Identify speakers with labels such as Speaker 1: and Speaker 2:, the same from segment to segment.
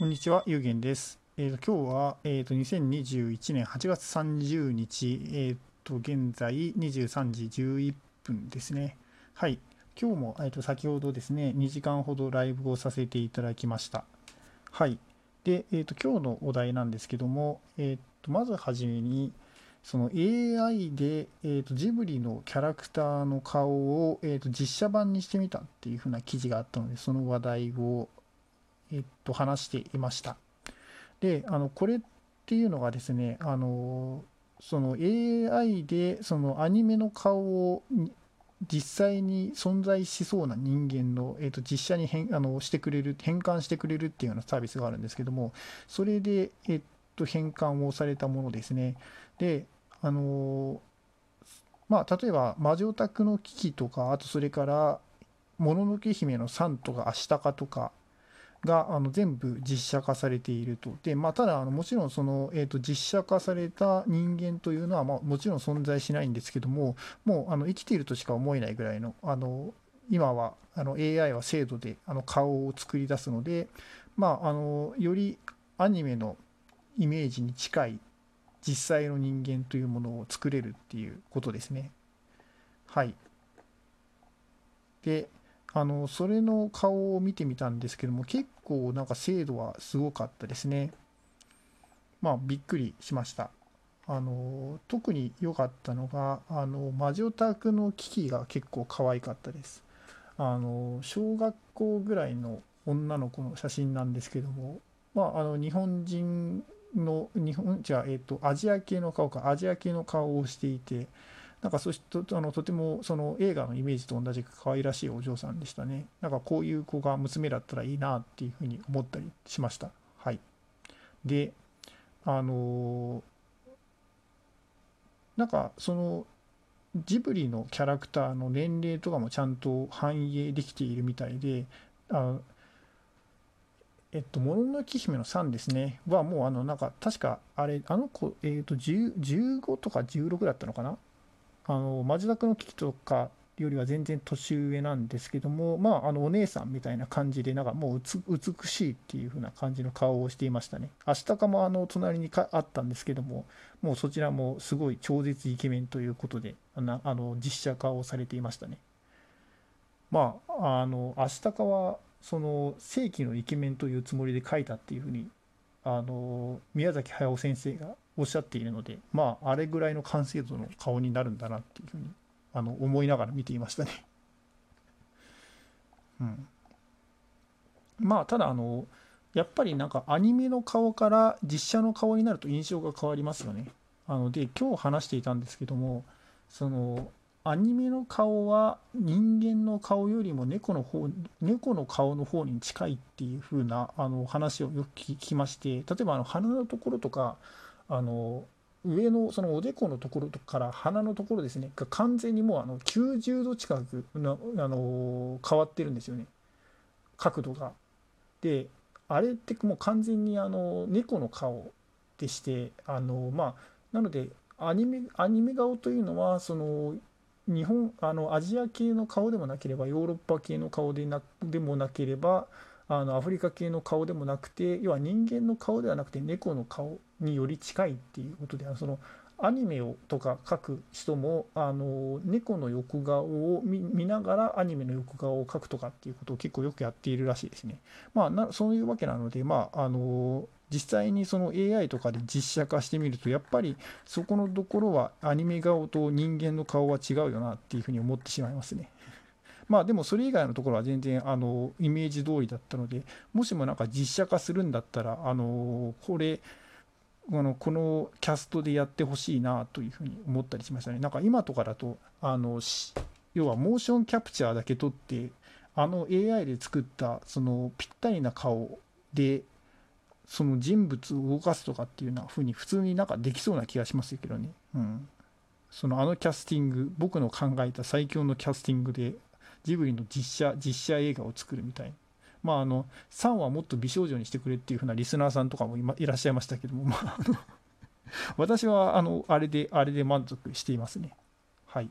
Speaker 1: こんにちは、ゆうげんです。えー、と今日は、えー、と2021年8月30日、えー、と現在23時11分ですね。はい、今日も、えー、と先ほどですね、2時間ほどライブをさせていただきました。はい。で、えー、と今日のお題なんですけども、えー、とまずはじめに、その AI で、えー、とジブリのキャラクターの顔を、えー、と実写版にしてみたっていう風な記事があったので、その話題を、えー、と話していました。で、あのこれっていうのがですね、あのその AI でそのアニメの顔を実際に存在しそうな人間の、えー、と実写に変あのしてくれる変換してくれるっていうようなサービスがあるんですけどもそれで、えー、と変換をされたものですねであのまあ例えば「魔女宅の危機」とかあとそれから「もののけ姫のサン」とか「アシタカ」とかがあの全部実写化されていると。で、まあ、ただあのもちろんその、えー、と実写化された人間というのは、まあ、もちろん存在しないんですけどももうあの生きているとしか思えないぐらいのあの今はあの AI は精度であの顔を作り出すので、まあ、あのよりアニメのイメージに近い実際の人間というものを作れるっていうことですね。はい。で、あのそれの顔を見てみたんですけども結構なんか精度はすごかったですね。まあびっくりしました。あの特に良かったのがあの魔女宅の機器が結構可愛かったです。あの小学校ぐらいの女の子の写真なんですけどもまああの日本人の日本じゃあえっ、とアジア系の顔かアジア系の顔をしていてなんかそしてあのとてもその映画のイメージと同じく可愛らしいお嬢さんでしたね。なんかこういう子が娘だったらいいなっていうふうに思ったりしました。はい。で、あのなんかそのジブリのキャラクターの年齢とかもちゃんと反映できているみたいで、あえっと、もののけ姫の3ですね、はもうあの、なんか確かあれ、あの子、えっと、15とか16だったのかなあのマジダクの危機とかよりは全然年上なんですけども、まあ、あのお姉さんみたいな感じで、なんかもう美しいっていう風な感じの顔をしていましたね。アシタカもあの隣にかあったんですけども、もうそちらもすごい超絶イケメンということで、あのあの実写化をされていましたね。まあ、あのアシタカはその正規のイケメンというつもりで書いたっていう風にあの宮崎駿先生がおっしゃっているので、まあ、あれぐらいの完成度の顔になるんだなっていうふうにあの思いながら見ていましたね。うん、まあただあのやっぱりなんかアニメの顔から実写の顔になると印象が変わりますよね。あので今日話していたんですけどもそのアニメの顔は人間の顔よりも猫の方猫の顔の方に近いっていう風なあの話をよく聞きまして例えばあの鼻のところとかあの上のそのおでこのところから鼻のところですねが完全にもうあの90度近くのあの変わってるんですよね角度が。であれってもう完全にあの猫の顔でしてあのまあなのでアニメアニメ顔というのはその日本あのアジア系の顔でもなければヨーロッパ系の顔でなでもなければあのアフリカ系の顔でもなくて要は人間の顔ではなくて猫の顔により近いっていうことでそのアニメをとか描く人もあの猫の横顔を見ながらアニメの横顔を描くとかっていうことを結構よくやっているらしいですね。まあなそういうわけなのでまああの実際にその AI とかで実写化してみるとやっぱりそこのところはアニメ顔と人間の顔は違うよなっていうふうに思ってしまいますね。まあでもそれ以外のところは全然あのイメージ通りだったのでもしもなんか実写化するんだったらあのこれあのこのキャストでやってほしいなというふうに思ったりしましたね。なんか今とかだとあの要はモーションキャプチャーだけ撮ってあの AI で作ったそのぴったりな顔でその人物を動かすとかっていうような風に普通になんかできそうな気がしますけどね。うん。そのあのキャスティング僕の考えた最強のキャスティングでジブリの実写実写映画を作るみたいまああの3はもっと美少女にしてくれっていう風なリスナーさんとかもいらっしゃいましたけどもまああの 私はあのあれであれで満足していますね。はい。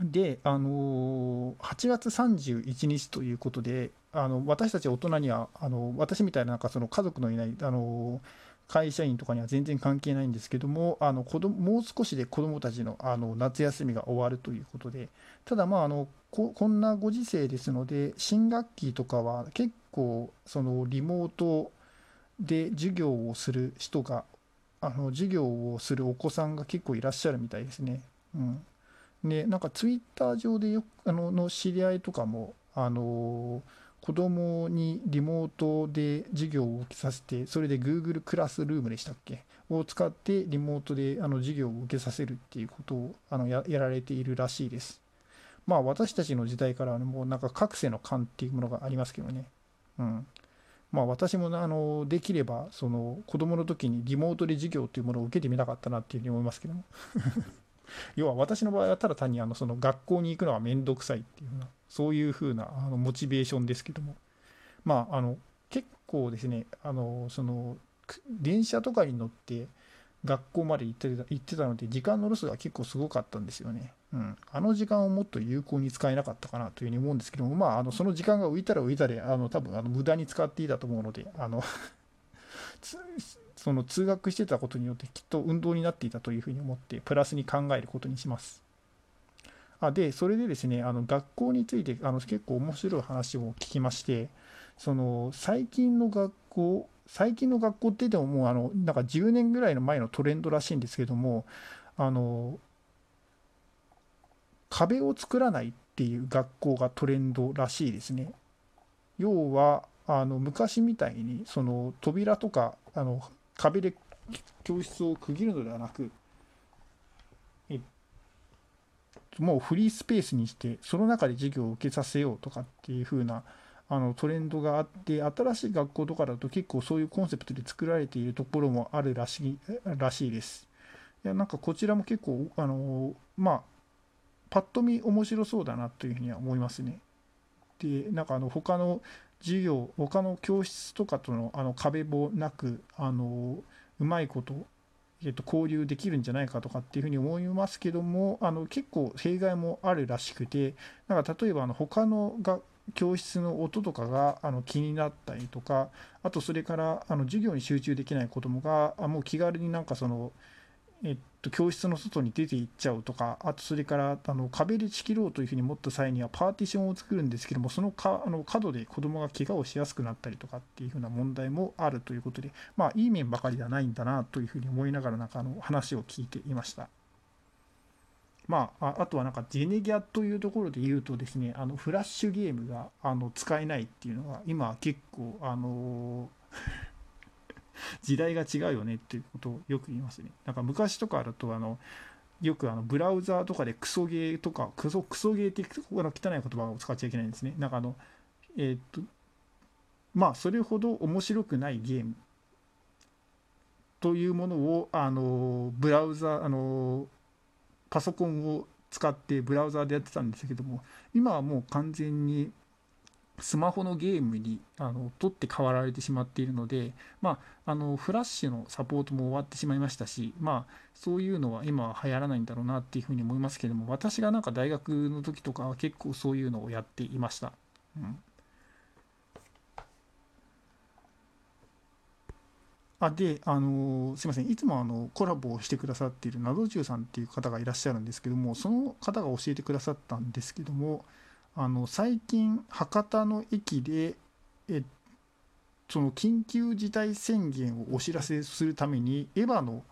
Speaker 1: であの8月31日ということであの私たち大人にはあの私みたいななんかその家族のいないあの会社員とかには全然関係ないんですけどもあの子供もう少しで子どもたちのあの夏休みが終わるということでただまああのここんなご時世ですので新学期とかは結構そのリモートで授業をする人があの授業をするお子さんが結構いらっしゃるみたいですね。うん、でなんかツイッター上でよあのの知り合いとかもあの子供にリモートで授業を受けさせてそれで Google クラスルームでしたっけ？を使ってリモートであの授業を受けさせるっていうことをあのやられているらしいです。まあ私たちの時代からは、もうなんか覚醒の感っていうものがありますけどね。うん。まあ私もあのできればその子供の時にリモートで授業というものを受けてみたかったなっていうふうに思いますけども要は私の場合はただ単にあのその学校に行くのは面倒くさいっていうなそういうふうなあのモチベーションですけどもまああの結構ですねあのその電車とかに乗って学校まで行ってた行ってたので時間のロスが結構すごかったんですよね。うん、あの時間をもっと有効に使えなかったかなというふうに思うんですけども、まあ、あのその時間が浮いたら浮いたで、あの多分あの無駄に使っていたと思うので、あの その通学してたことによってきっと運動になっていたというふうに思ってプラスに考えることにします。あでそれでですねあの学校についてあの結構面白い話を聞きましてその最近の学校最近の学校って言ってももうあのなんか10年ぐらいの前のトレンドらしいんですけどもあの壁を作らないっていう学校がトレンドらしいですね。要はあの昔みたいにその扉とかあの壁で教室を区切るのではなく、もうフリースペースにしてその中で授業を受けさせようとかっていう風なあのトレンドがあって新しい学校とかだと結構そういうコンセプトで作られているところもあるらしいらしいです。いやなんかこちらも結構あのまあパッと見面白そうだなというふうには思いますね。でなんかあの他の授業他の教室とかとのあの壁もなくあのうまいこと、えっと、交流できるんじゃないかとかっていうふうに思いますけどもあの結構弊害もあるらしくてなんか例えばあの他のが教室の音とかがあの気になったりとかあとそれからあの授業に集中できない子どもがもう気軽になんかそのえっと、教室の外に出ていっちゃうとか、あとそれからあの壁で仕切ろうというふうに持った際にはパーティションを作るんですけども、そのかあの角で子供が怪我をしやすくなったりとかっていうふうな問題もあるということで、まあ、いい面ばかりではないんだなというふうに思いながら、なんかあの話を聞いていました。まあ、あとはなんかジェネギャというところで言うとですね、あのフラッシュゲームがあの使えないっていうのが、今結構、あの 時代が違うよねっていうことをよく言いますね。なんか昔とかだとあのよくあのブラウザーとかでクソゲーとかクソクソゲーってここの汚い言葉を使っちゃいけないんですね。なんかあのえー、っとまあそれほど面白くないゲームというものをあのブラウザあのパソコンを使ってブラウザーでやってたんですけども今はもう完全にスマホのゲームにあの取って代わられてしまっているので、まあ、あのフラッシュのサポートも終わってしまいましたし、まあ、そういうのは今は流行らないんだろうなっていうふうに思いますけども私がなんか大学の時とかは結構そういうのをやっていました。うんあで、あのすいません、いつもあのコラボをしてくださっているなどじゅうさんっていう方がいらっしゃるんですけども、その方が教えてくださったんですけども、あの最近博多の駅でえその緊急事態宣言をお知らせするためにエヴァの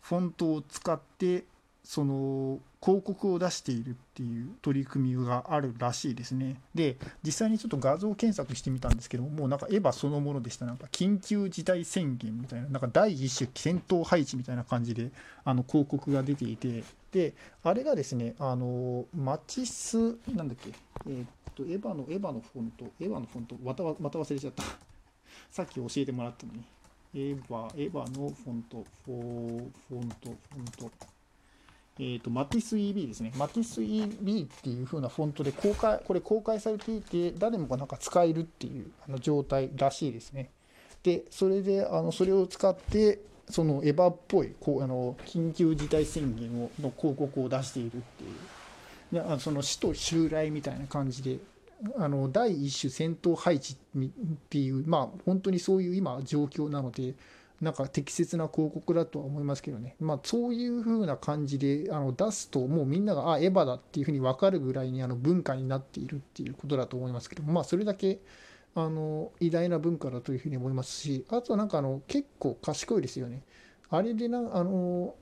Speaker 1: フォントを使ってその広告を出しているっていう取り組みがあるらしいですね。で、実際にちょっと画像検索してみたんですけども、もうなんかエヴァそのものでした。なんか緊急事態宣言みたいな、なんか第一種戦闘配置みたいな感じであの広告が出ていて、で、あれがですね、あの、マチス、なんだっけ、えー、っと、エヴァの、エヴァのフォント、エヴァのフォント、またまた忘れちゃった。さっき教えてもらったのに。エヴァ、エヴァのフォント、フォーフォント、フォント。えーと、マティス EB ですね。マティス EB っていう風なフォントで公開、これ公開されていて、誰もがなんか使えるっていうあの状態らしいですね。で、それで、あのそれを使って、そのエヴァっぽいこうあの緊急事態宣言をの広告を出しているっていう。であその死と襲来みたいな感じであの第一種戦闘配置っていうまあ本当にそういう今状況なのでなんか適切な広告だとは思いますけどね、まあ、そういう風な感じであの出すともうみんながあエヴァだっていう風に分かるぐらいにあの文化になっているっていうことだと思いますけどまあそれだけあの偉大な文化だというふうに思いますしあとはなんかあの結構賢いですよね。あれでなあの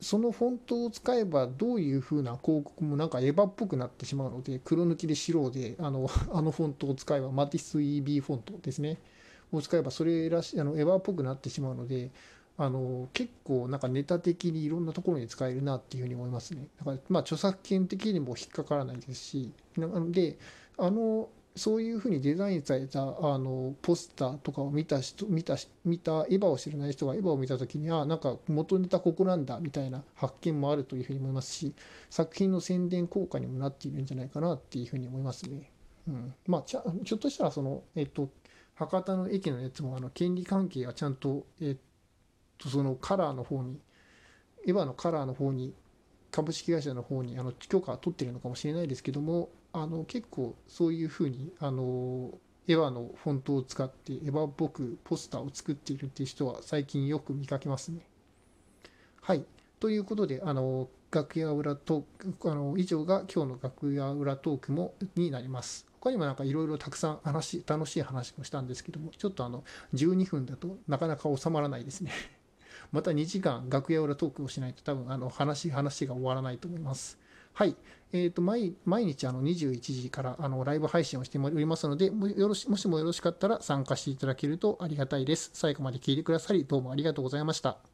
Speaker 1: そのフォントを使えばどういう風な広告もなんかエヴァっぽくなってしまうので黒抜きで白であのあのフォントを使えばマティス EB フォントですねを使えばそれらしあのエヴァっぽくなってしまうのであの結構なんかネタ的にいろんなところに使えるなっていうふうに思いますね。だからまあ著作権的にも引っかからないですしなのであのそういうふうにデザインされたあのポスターとかを見た人見た見たエヴァを知らない人がエヴァを見た時にあなんか元ネタここなんだみたいな発見もあるというふうに思いますし作品の宣伝効果にもなっているんじゃないかなっていうふうに思いますね。うん、まあちょっとしたらそのえっと博多の駅のやつもあの権利関係がちゃんとえっとそのカラーの方にエヴァのカラーの方に株式会社の方にあの許可は取ってるのかもしれないですけどもあの結構そういうふうにあのエヴァのフォントを使ってエヴァっぽくポスターを作っているっていう人は最近よく見かけますね。はい。ということで、あの楽屋裏トーク、あの以上が今日の楽屋裏トークもになります。他にもなんかいろいろたくさん話、楽しい話もしたんですけども、ちょっとあの12分だとなかなか収まらないですね。また2時間楽屋裏トークをしないと多分あの話、話が終わらないと思います。はい。えーと、毎毎日あの21時からあのライブ配信をしておりますのでもよろし、もしもよろしかったら参加していただけるとありがたいです。最後まで聞いてくださり、どうもありがとうございました。